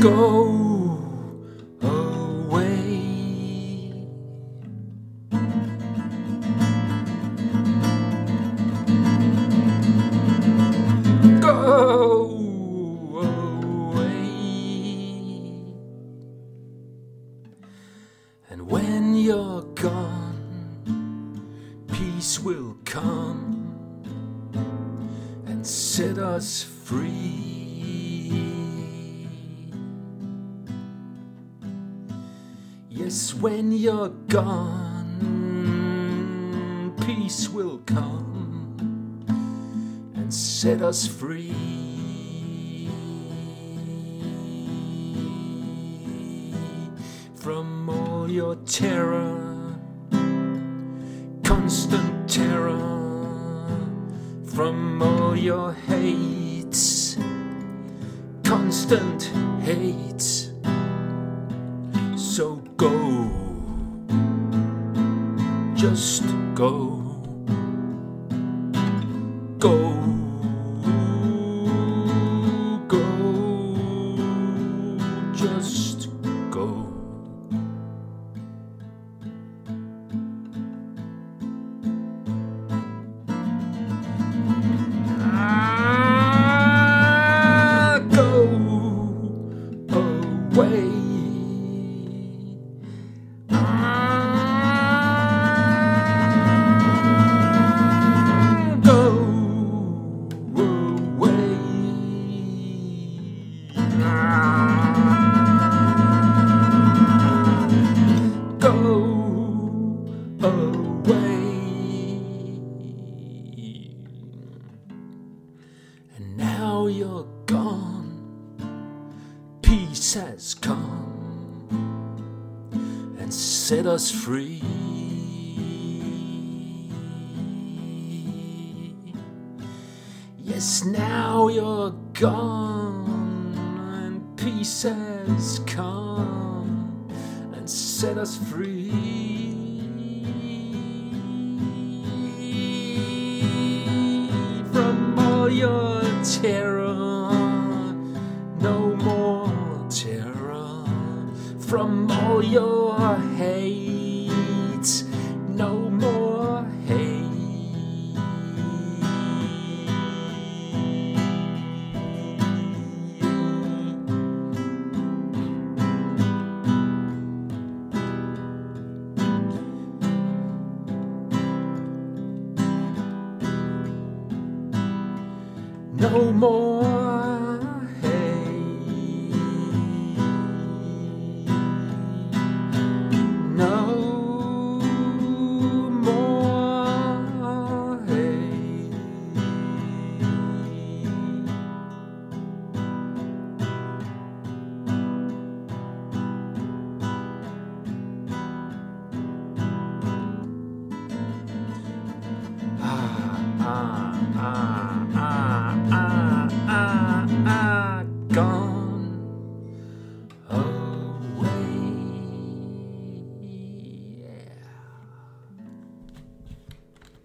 go away. Go away. And when you're gone, peace will come and set us free. Yes, when you're gone, peace will come and set us free. From all your terror, constant terror from all your hates, constant hates. So go, just go, go, go, just go. Ah, go away. And now you're gone, peace has come. And set us free. Yes, now you're gone, and peace has come. And set us free terror. No more terror from all your hate. No more. No more. Ah, ah, ah.